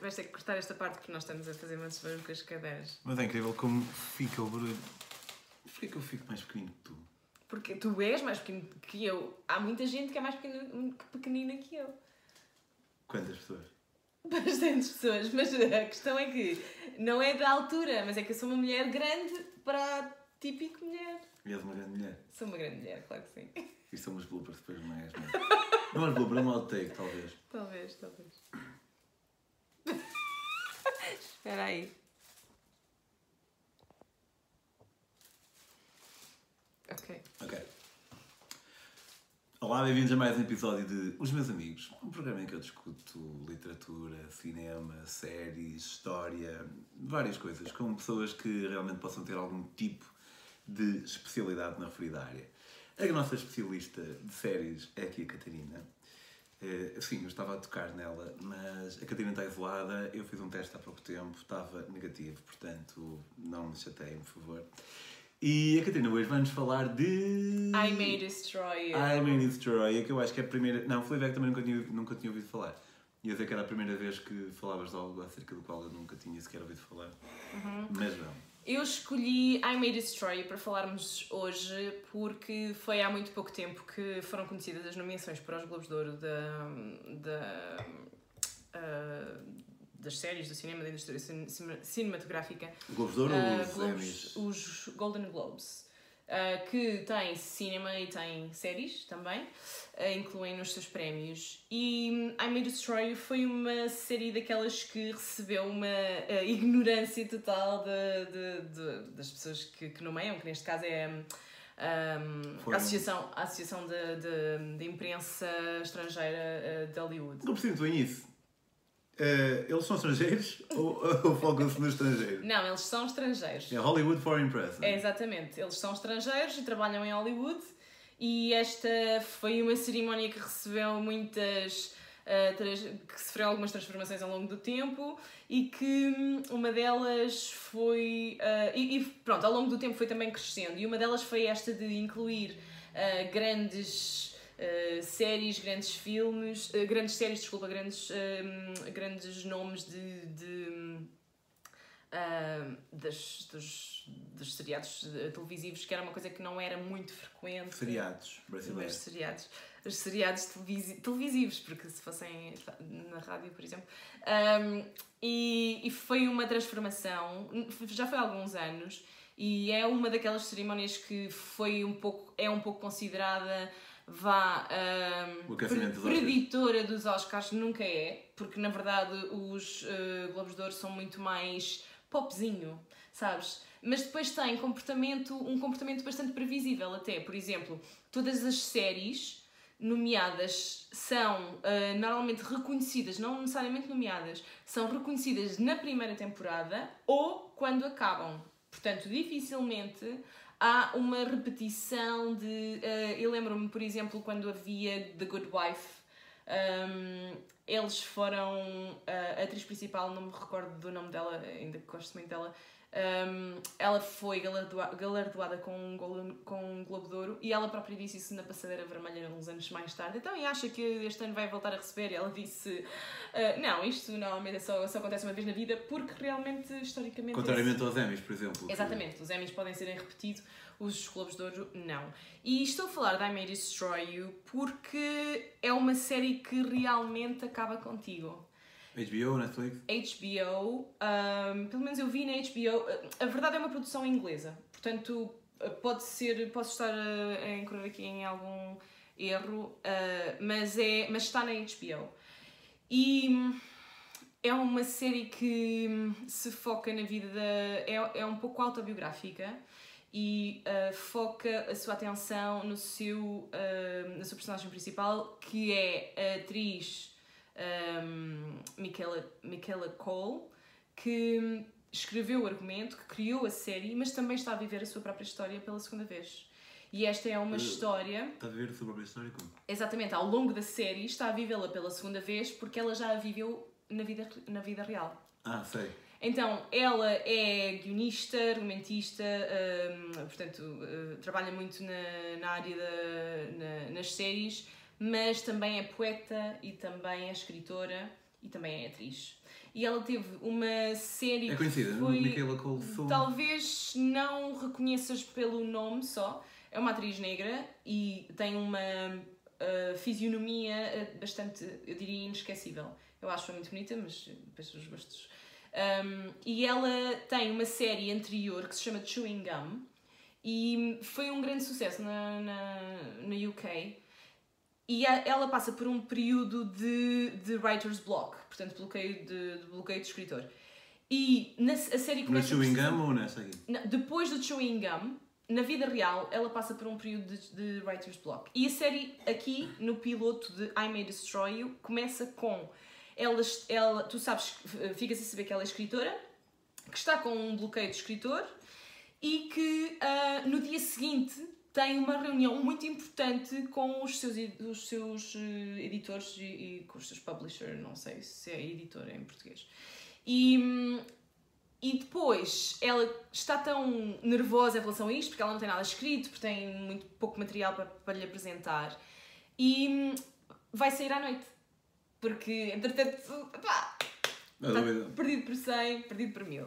vais, ter que cortar esta parte porque nós estamos a fazer umas barulho com as cadeiras. Mas é incrível como fica o barulho. Porquê que eu fico mais pequenino que tu? Porque tu és mais pequeno que eu. Há muita gente que é mais pequenina, pequenina que eu. Quantas pessoas? Bastantes pessoas, mas a questão é que não é da altura, mas é que eu sou uma mulher grande para a típico mulher. E és uma grande mulher. Sou uma grande mulher, claro que sim. Isto são umas bloopers depois, não é? Não é bloopers, é um outtake, talvez. Talvez, talvez. Espera aí. Ok. Ok. Olá, bem-vindos a mais um episódio de Os Meus Amigos, um programa em que eu discuto literatura, cinema, séries, história, várias coisas, com pessoas que realmente possam ter algum tipo de especialidade na referida área. A nossa especialista de séries é aqui a Catarina. Uh, sim, eu estava a tocar nela, mas a Catarina está isolada. Eu fiz um teste há pouco tempo, estava negativo, portanto não me chateiem, por favor. E a Catarina hoje vai-nos falar de. I May Destroy You. I May Destroy You, que eu acho que é a primeira. Não, Fleabag também nunca tinha, nunca tinha ouvido falar. Ia dizer que era a primeira vez que falavas de algo acerca do qual eu nunca tinha sequer ouvido falar. Uhum. Mas não. Eu escolhi I May Destroy para falarmos hoje porque foi há muito pouco tempo que foram conhecidas as nomeações para os Globos de Ouro da, da, uh, das séries, do cinema, da indústria cinematográfica. Globos de Ouro Uh, ou os Globos-? Os Golden Globes. Uh, que tem cinema e tem séries também, uh, incluem nos seus prémios. E hum, I May Destroy You foi uma série daquelas que recebeu uma uh, ignorância total de, de- de- das pessoas que, que nomeiam, que neste caso é. hum, um, Foi a Associação, a Associação de, de, de Imprensa Estrangeira de Hollywood. Não percebo bem isso. Eh, eles são estrangeiros ou, ou focam-se no estrangeiro? Não, eles são estrangeiros. É Hollywood Foreign Press. É, exatamente. Eles são estrangeiros e trabalham em Hollywood e esta foi uma cerimónia que recebeu muitas. trans- que sofreu algumas transformações ao longo do tempo e que hum, uma delas foi. ah, e, e pronto, ao longo do tempo foi também crescendo e uma delas foi esta de incluir grandes. Ah, séries, grandes filmes, ah, grandes séries, desculpa, grandes, ah, grandes nomes de, de ah, das, dos, dos seriados eh, televisivos, que era uma coisa que não era muito frequente. Seriados Os brasileiros. seriados, os seriados televisi- televisivos, porque se fossem na rádio, por exemplo. Um, e, e foi uma transformação, já foi há alguns anos, e é uma daquelas cerimónias que foi um pouco, é um pouco considerada vá um, dos preditora dos Oscars nunca é, porque na verdade os eh, Globos de Ouro são muito mais popzinho, sabes? Mas depois tem comportamento, um comportamento bastante previsível até. Por exemplo, todas as séries nomeadas são ah, normalmente reconhecidas, não necessariamente nomeadas, são reconhecidas na primeira temporada ou quando acabam. Portanto, dificilmente há uma repetição de. ah, eu lembro-me, por exemplo, quando havia The Good Wife. Um, eles foram. a atriz principal, não me recordo do nome dela, ainda que gosto muito dela. um, ela foi galardoa- galardoada com um, com um Globo de Ouro e ela própria disse isso na Passadeira Vermelha uns anos mais tarde. Então, e acha que este ano vai voltar a receber? E ela disse: ah, Não, isto normalmente só, só acontece uma vez na vida porque realmente, historicamente. Contrariamente aos Emmys, por exemplo. que- Exatamente, os Emmys podem serem repetidos, os Globos de Ouro não. E estou a falar de I May Destroy You porque é uma série que realmente acaba contigo. HBO, Netflix. HBO, um, pelo menos eu vi na HBO, a verdade é uma produção inglesa, portanto pode ser, posso estar a, a incorrer aqui em algum erro, uh, mas, é, mas está na HBO. E hum, é uma série que hum, se foca na vida, da, é, é um pouco autobiográfica e uh, foca a sua atenção no seu, uh, na sua personagem principal, que é a atriz um, Michaela, Michaela Cole, que escreveu o argumento, que criou a série, mas também está a viver a sua própria história pela segunda vez. E esta é uma Uh. história, Está a ver a sua própria história como? exatamente, ao longo da série, está a vivê-la pela segunda vez porque ela já a viveu na vida, na vida real. Ah, sei. Então, ela é guionista, argumentista, hum, portanto, uh, trabalha muito na, na área da, na- nas séries, mas também é poeta e também é escritora e também é atriz. E ela teve uma série É conhecida, que foi... Michaela Cole Thorne. Talvez não reconheças pelo nome só. É uma atriz negra e tem uma uh, fisionomia uh, bastante, eu diria, inesquecível. Eu acho-a muito bonita, mas depois os gostos. Um, e ela tem uma série anterior que se chama Chewing Gum e foi um grande sucesso na, na, na UK. E a, ela passa por um período de, de writer's block, portanto, bloqueio de, de bloqueio de escritor. E na, a série No começa. Chewing precisamente- Gum ou nessa aqui? depois do chewing gum, na vida real, ela passa por um período de, de writer's block. E a série aqui, no piloto de I May Destroy You, começa com ela, ela tu sabes, eh, ficas a saber que ela é escritora, que está com um bloqueio de escritor e que ah, no dia seguinte tem uma reunião muito importante com os seus, os seus eh, editores e, e com os seus publishers, não sei se é editora em português. E, e depois ela está tão nervosa em relação a isto, porque ela não tem nada escrito, porque tem muito pouco material para, para lhe apresentar, e vai sair à noite. Porque, entretanto, pá, dúvida. perdido por 100, perdido por 1000.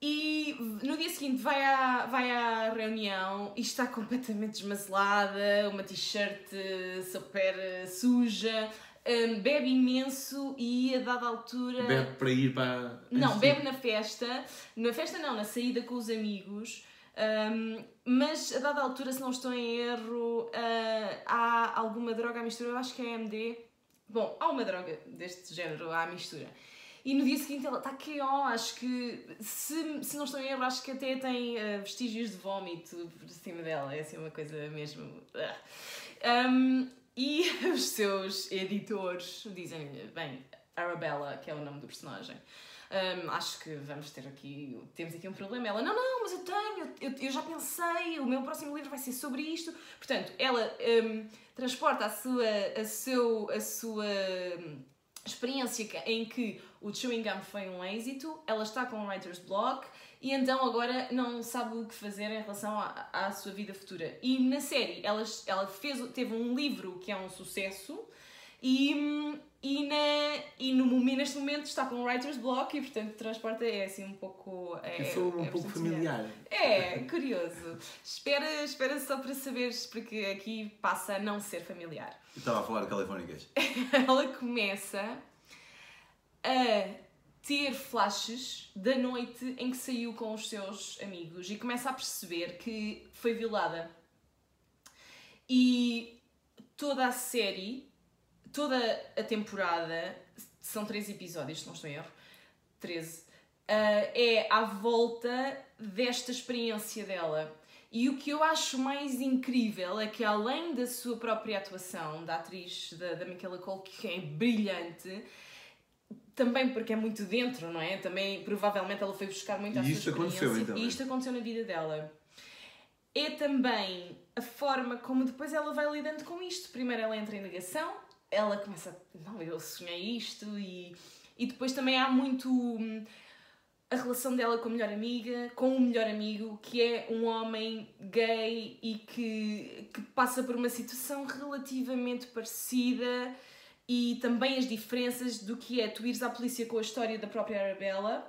E no dia seguinte vai à, vai à reunião e está completamente desmazelada, uma t-shirt eh, super eh, suja, hum, bebe imenso e a dada altura. Bebe para ir para. Não, bebe na festa. Na festa não, na saída com os amigos. Ahm, mas a dada altura, se não estou em erro, ah, há alguma droga à mistura, eu acho que é MD. Bom, há uma droga deste género à mistura. E no dia seguinte ela está KO, acho que, se, se não estou em erro, acho que até tem ah, vestígios de vómito por cima dela, é assim uma coisa mesmo. ah. Ahm, e os seus editores dizem-lhe, bem, Arabella, que é o nome do personagem, Hum, acho que vamos ter aqui, temos aqui um problema. Ela, não, não, mas eu tenho, eu, eu já pensei, o meu próximo livro vai ser sobre isto. Portanto, ela hum, transporta a sua, a seu, a sua experiência em que o Chewing Gum foi um êxito, ela está com um writer's block e então agora não sabe o que fazer em relação à, à sua vida futura. E na série, ela, ela fez, teve um livro que é um sucesso e, e, na, e no, neste momento está com um writer's block e portanto transporta é assim um pouco. É, Eu sou um é pouco familiar. É, curioso. Espera, espera só para saberes, porque aqui passa a não ser familiar. Eu estava a falar de Californicas. Ela começa a ter flashes da noite em que saiu com os seus amigos e começa a perceber que foi violada. E toda a série, toda a temporada, são três episódios, se não estou em erro, 13, ah, é à volta desta experiência dela. E o que eu acho mais incrível é que, além da sua própria atuação, da atriz, da, da Michaela Cole, que é brilhante, também porque é muito dentro, não é? Também, provavelmente, ela foi buscar muito E à sua isto aconteceu, então, E é? isto aconteceu na vida dela. É também a forma como depois ela vai lidando com isto. Primeiro ela entra em negação, ela começa. Não, eu sonhei isto e... E depois também há muito hum, a relação dela com a melhor amiga, com o melhor amigo, que é um homem gay e que, que passa por uma situação relativamente parecida e também as diferenças do que é tu ires à polícia com a história da própria Arabella,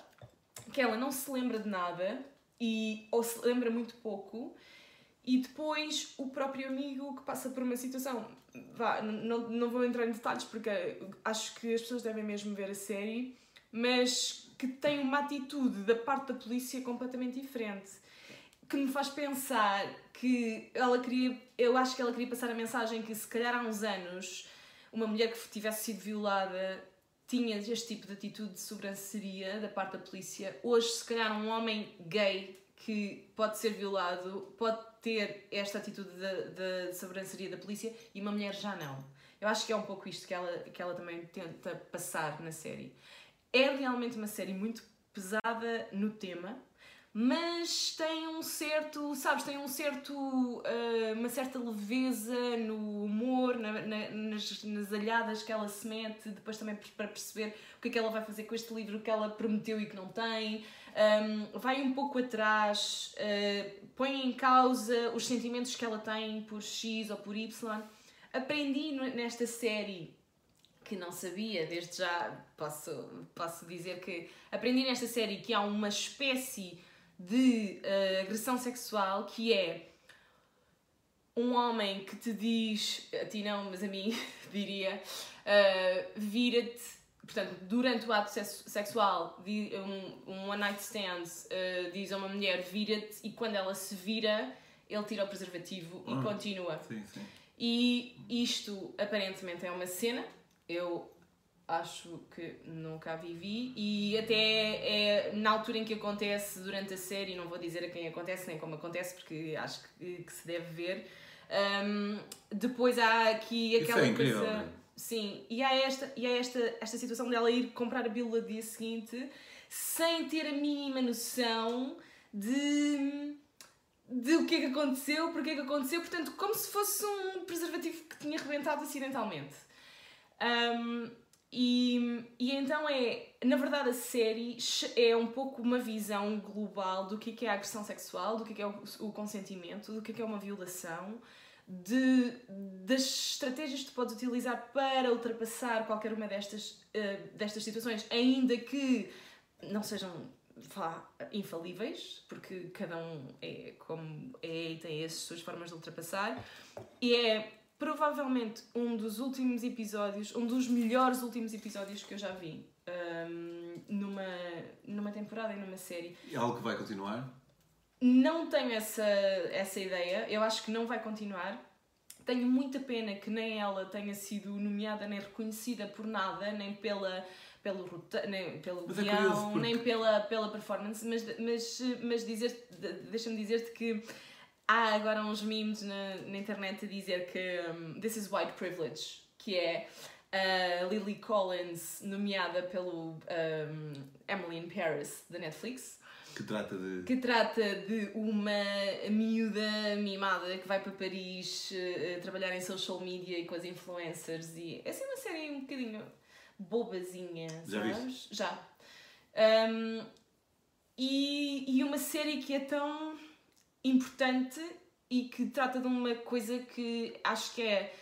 que ela não se lembra de nada e ou se lembra muito pouco e depois o próprio amigo que passa por uma situação vá, não, não vou entrar em detalhes porque acho que as pessoas devem mesmo ver a série mas que tem uma atitude da parte da polícia completamente diferente que me faz pensar que ela queria eu acho que ela queria passar a mensagem que se calhar há uns anos uma mulher que tivesse sido violada tinha este tipo de atitude de sobranceria da parte da polícia. Hoje, se calhar, um homem gay que pode ser violado pode ter esta atitude da sobranceria da polícia e uma mulher já não. Eu acho que é um pouco isto que ela, que ela também tenta passar na série. É realmente uma série muito pesada no tema, mas tem um certo, sabes, tem um certo, ah, uma certa leveza no humor, na- na- nas, nas alhadas que ela se mete, depois também para perceber o que é que ela vai fazer com este livro que ela prometeu e que não tem. Um, vai um pouco atrás, uh, põe em causa os sentimentos que ela tem por X ou por Y. Aprendi nesta série que não sabia, desde já posso, posso dizer que aprendi nesta série que há uma espécie de uh, agressão sexual que é um homem que te diz, a ti não, mas a mim diria, uh, vira-te, portanto, durante o ato sexual, um, um one night stand uh, diz a uma mulher vira-te e quando ela se vira, ele tira o preservativo e ah, continua. Sim, sim. E isto aparentemente é uma cena, eu acho que nunca a vivi e até é na altura em que acontece durante a série, não vou dizer a quem acontece nem como acontece porque acho que, que se deve ver. Um, depois há aqui aquela Isso é incrível, coisa. Né? Sim, e há, esta, e há esta, esta situação dela ir comprar a no dia seguinte sem ter a mínima noção de de o que é que aconteceu, porque é que aconteceu, portanto, como se fosse um preservativo que tinha rebentado acidentalmente. Um, e, e então é, na verdade, a série é um pouco uma visão global do que é, é a agressão sexual, do que é, é o, o consentimento, do que é, é uma violação, de, das estratégias que tu podes utilizar para ultrapassar qualquer uma destas, uh, destas situações, ainda que não sejam vá, infalíveis, porque cada um é como é e tem as suas formas de ultrapassar, e é provavelmente um dos últimos episódios, um dos melhores últimos episódios que eu já vi um, numa, numa temporada e numa série. E algo que vai continuar? Não tenho essa, essa ideia, eu acho que não vai continuar. Tenho muita pena que nem ela tenha sido nomeada nem reconhecida por nada, nem pela pelo, nem pelo mas é guião, é porque... nem pela, pela performance, mas, mas, mas dizer deixa-me dizer-te que há agora uns memes na, na internet a dizer que um, this is white privilege, que é a Lily Collins nomeada pelo um, Emily in Paris da Netflix. Que trata de. Que trata de uma miúda mimada que vai para Paris uh, trabalhar em social media e com as influencers. E é assim uma série um bocadinho bobazinha, Já sabes? Viste? Já. Um, e, e uma série que é tão importante e que trata de uma coisa que acho que é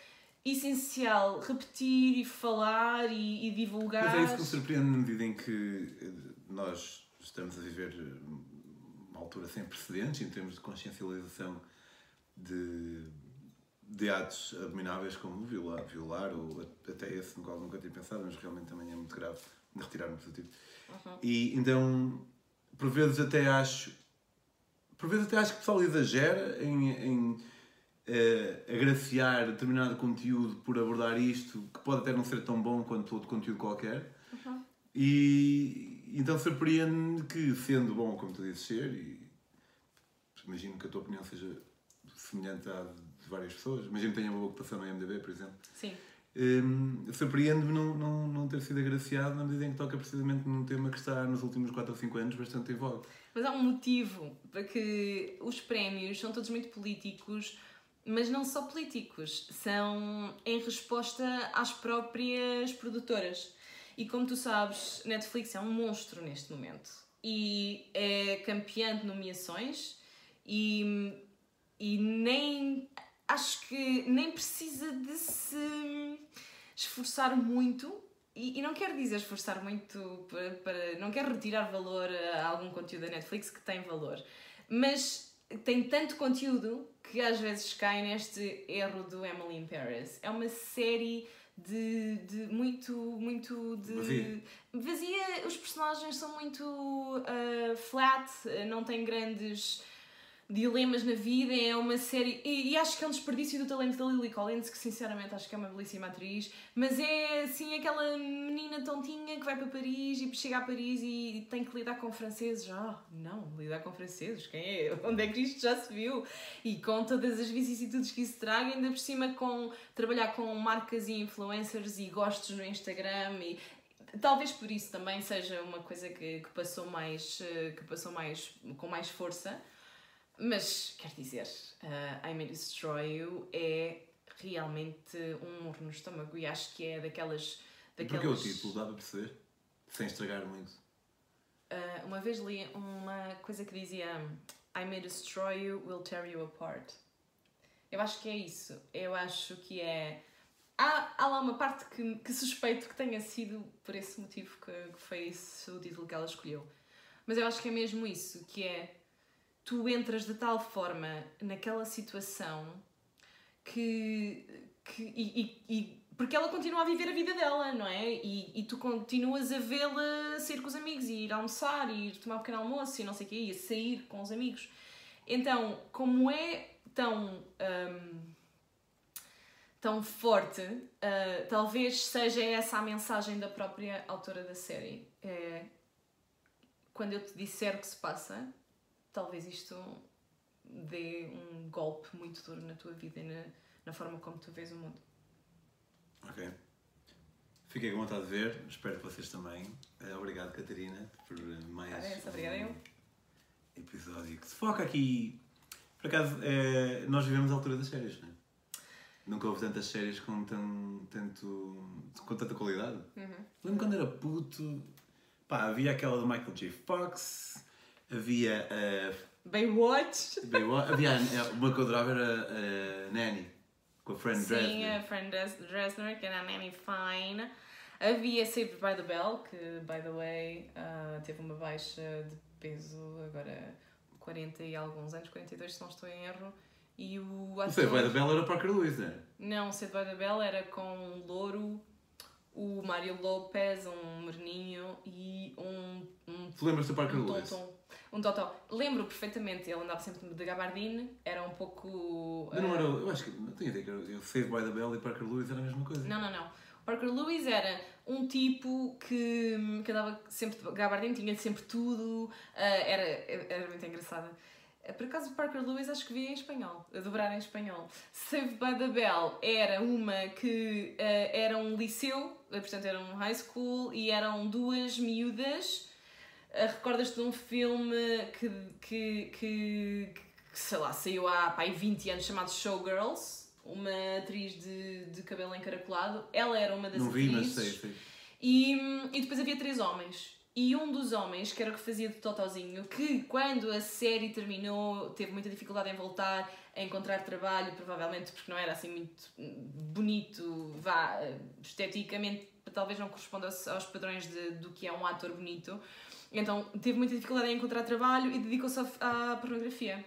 essencial repetir e falar e, e divulgar. Mas é isso que me surpreende na medida em que eh, nós estamos a viver uma altura sem precedentes em termos de consciencialização de de atos abomináveis como violar, violar ou até esse no qual nunca tinha pensado, mas realmente também é muito grave de retirar no positivo. Uhum. E então, por vezes até acho, por vezes até acho que o pessoal exagera em, em uh, agraciar determinado conteúdo por abordar isto, que pode até não ser tão bom quanto outro conteúdo qualquer. Uhum. E então surpreende que, sendo bom como tu dizes ser, e imagino que a tua opinião seja semelhante à de várias pessoas. Imagino que tenha uma boa ocupação no IMDB, por exemplo. Sim. Um, Surpreende-me não, não, não ter sido agraciado na medida em que toca precisamente num tema que está nos últimos 4 ou 5 anos bastante em voga. Mas há um motivo para que os prémios são todos muito políticos, mas não só políticos, são em resposta às próprias produtoras. E como tu sabes, Netflix é um monstro neste momento e é campeã de nomeações e, e nem acho que nem precisa de se esforçar muito. E, e não quero dizer esforçar muito para, para. Não quero retirar valor a algum conteúdo da Netflix que tem valor. Mas tem tanto conteúdo que às vezes cai neste erro do Emily in Paris. É uma série de, de muito, muito de vazia. vazia. Os personagens são muito uh, flat, não têm grandes dilemas na vida, é uma série. E, e, acho que é um desperdício do talento da Lily Collins, que sinceramente acho que é uma belíssima atriz, mas é assim aquela menina tontinha que vai para Paris e chega a Paris e tem que lidar com franceses. Ah, não, lidar com franceses, quem é? Onde é que isto já se viu? E com todas as vicissitudes que isso traga, ainda por cima com trabalhar com marcas e influencers e gostos no Instagram e talvez por isso também seja uma coisa que, que passou mais eh, que passou mais com mais força mas, quer dizer, uh, I May Destroy You é realmente um murro no estômago e acho que é daquelas. daquelas... Porque o título dá para perceber? Sem estragar muito. Uh, uma vez li uma coisa que dizia I May Destroy You, Will Tear You Apart. Eu acho que é isso. Eu acho que é há, há lá uma parte que, que suspeito que tenha sido por esse motivo que, que foi esse o título que ela escolheu. Mas eu acho que é mesmo isso, que é tu entras de tal forma naquela situação que. que e, e, e- porque ela continua a viver a vida dela, não é? E, e tu continuas a vê-la sair com os amigos e ir almoçar e ir tomar um pequeno almoço e não sei o quê, e a sair com os amigos. Então, como é tão. hum, tão forte, uh, talvez seja essa a mensagem da própria autora da série. É, quando eu te disser o que se passa, talvez isto dê um golpe muito duro na tua vida e na, na forma como tu vês o mundo. Ok. Fiquei com vontade de ver, espero que vocês também. Eh, Obrigado, Catarina, por mais Ora, essa, obrigada eu. um episódio que se foca aqui. Por acaso, eh, nós vivemos a altura das séries, não é? Nunca houve tantas séries com, tão, tanto, com tanta qualidade. Uhum. Lembro quando era puto, pá, havia aquela do Michael J. Fox, havia a Baywatch. Baywatch, havia a- uma que eu adorava era a Nanny, com a Fran Sim, Dresner. a Fran Dres- Dresner, que era a Nanny Fine. Havia Saved by the Bell, que, by the way, ah, teve uma baixa de peso agora 40 e alguns anos, 42 se não estou em erro. E o ator... sei, vai da Bella era o Parker Lewis, não era? Não, Saved by the Bell era com um louro, o Mário Lopes, um morninho e um, um Tu lembras do Parker um Lewis? Um totó. Lembro perfeitamente, ele andava sempre de gabardine, era um pouco... Não ah, era, eu acho que, não tenho ideia que era, eu Save by the Bell e Parker Lewis era a mesma coisa. Não, não, não. O Parker Lewis era um tipo que, que andava sempre de gabardine, tinha sempre tudo, ah, era, era muito engraçada. Ah, Por acaso, o Parker Lewis acho que via em espanhol, a dobrar em espanhol. Saved by the Bell era uma que ah, era um liceu, portanto era um high school, e eram duas miúdas. Recordas-te de um filme que, que, que, que, sei lá, saiu há pá, aí 20 anos chamado Showgirls? Uma atriz de, de cabelo encaracolado. Ela era uma das Não vi, mas atrizes. sei, sei. E, e depois havia três homens. E um dos homens, que era o que fazia de Totozinho, que quando a série terminou teve muita dificuldade em voltar a encontrar trabalho, provavelmente porque não era assim muito bonito, vá, esteticamente talvez não corresponda aos padrões de, do que é um ator bonito. Então teve muita dificuldade em encontrar trabalho e dedicou-se à pornografia.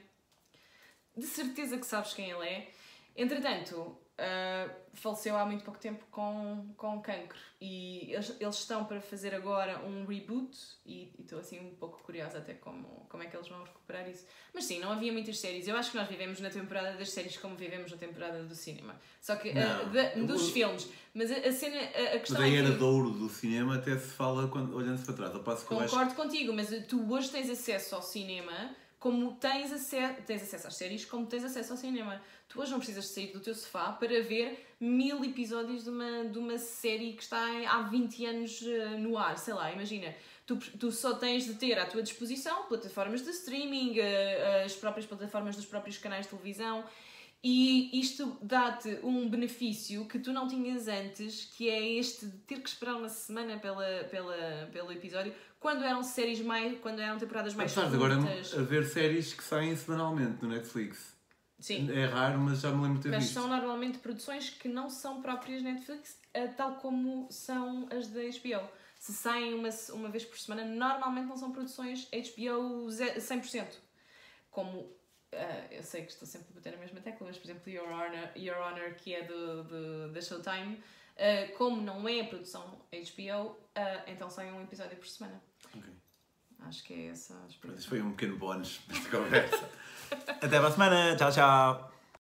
De certeza que sabes quem ele é. Entretanto, ah, faleceu há muito pouco tempo com, com cancro e eles, eles estão para fazer agora um reboot e estou assim um pouco curiosa até como, como é que eles vão recuperar isso. Mas sim, não havia muitas séries. Eu acho que nós vivemos na temporada das séries como vivemos na temporada do cinema. Só que ah, Não. da- Eu dos vou- filmes. Mas a, a cena, a, a Mas questão aí é era que... de ouro do cinema, até se fala quando, olhando-se para trás. Eu passo eu acho Concordo contigo, mas tu hoje tens acesso ao cinema como tens, ace tens acesso às séries, como tens acesso ao cinema. Tu hoje não precisas de sair do teu sofá para ver mil episódios de uma, de uma série que está há 20 anos eh, no ar. Sei lá, imagina. Tu, tu só tens de ter à tua disposição plataformas de streaming, eh, as próprias plataformas dos próprios canais de televisão. E isto dá-te um benefício que tu não tinhas antes, que é este de ter que esperar uma semana pela, pela, pelo episódio, quando eram séries mais. quando eram temporadas mais Apesar de agora curtas. a ver séries que saem semanalmente no Netflix. Sim. É raro, mas já me lembro de ter Mas visto. são normalmente produções que não são próprias Netflix, eh, tal como são as da HBO. Se saem uma, uma vez por semana, normalmente não são produções HBO ze- 100%. Como, eh, eu sei que estou sempre a bater na mesma tecla, mas por exemplo, Your Honor, Your Honor que é da Showtime, eh, como não é produção HBO, eh, então sai um episódio por semana. Ok. Acho que é essa a explicação. isto foi um pequeno bónus nesta conversa. Até para a semana. Tchau, tchau.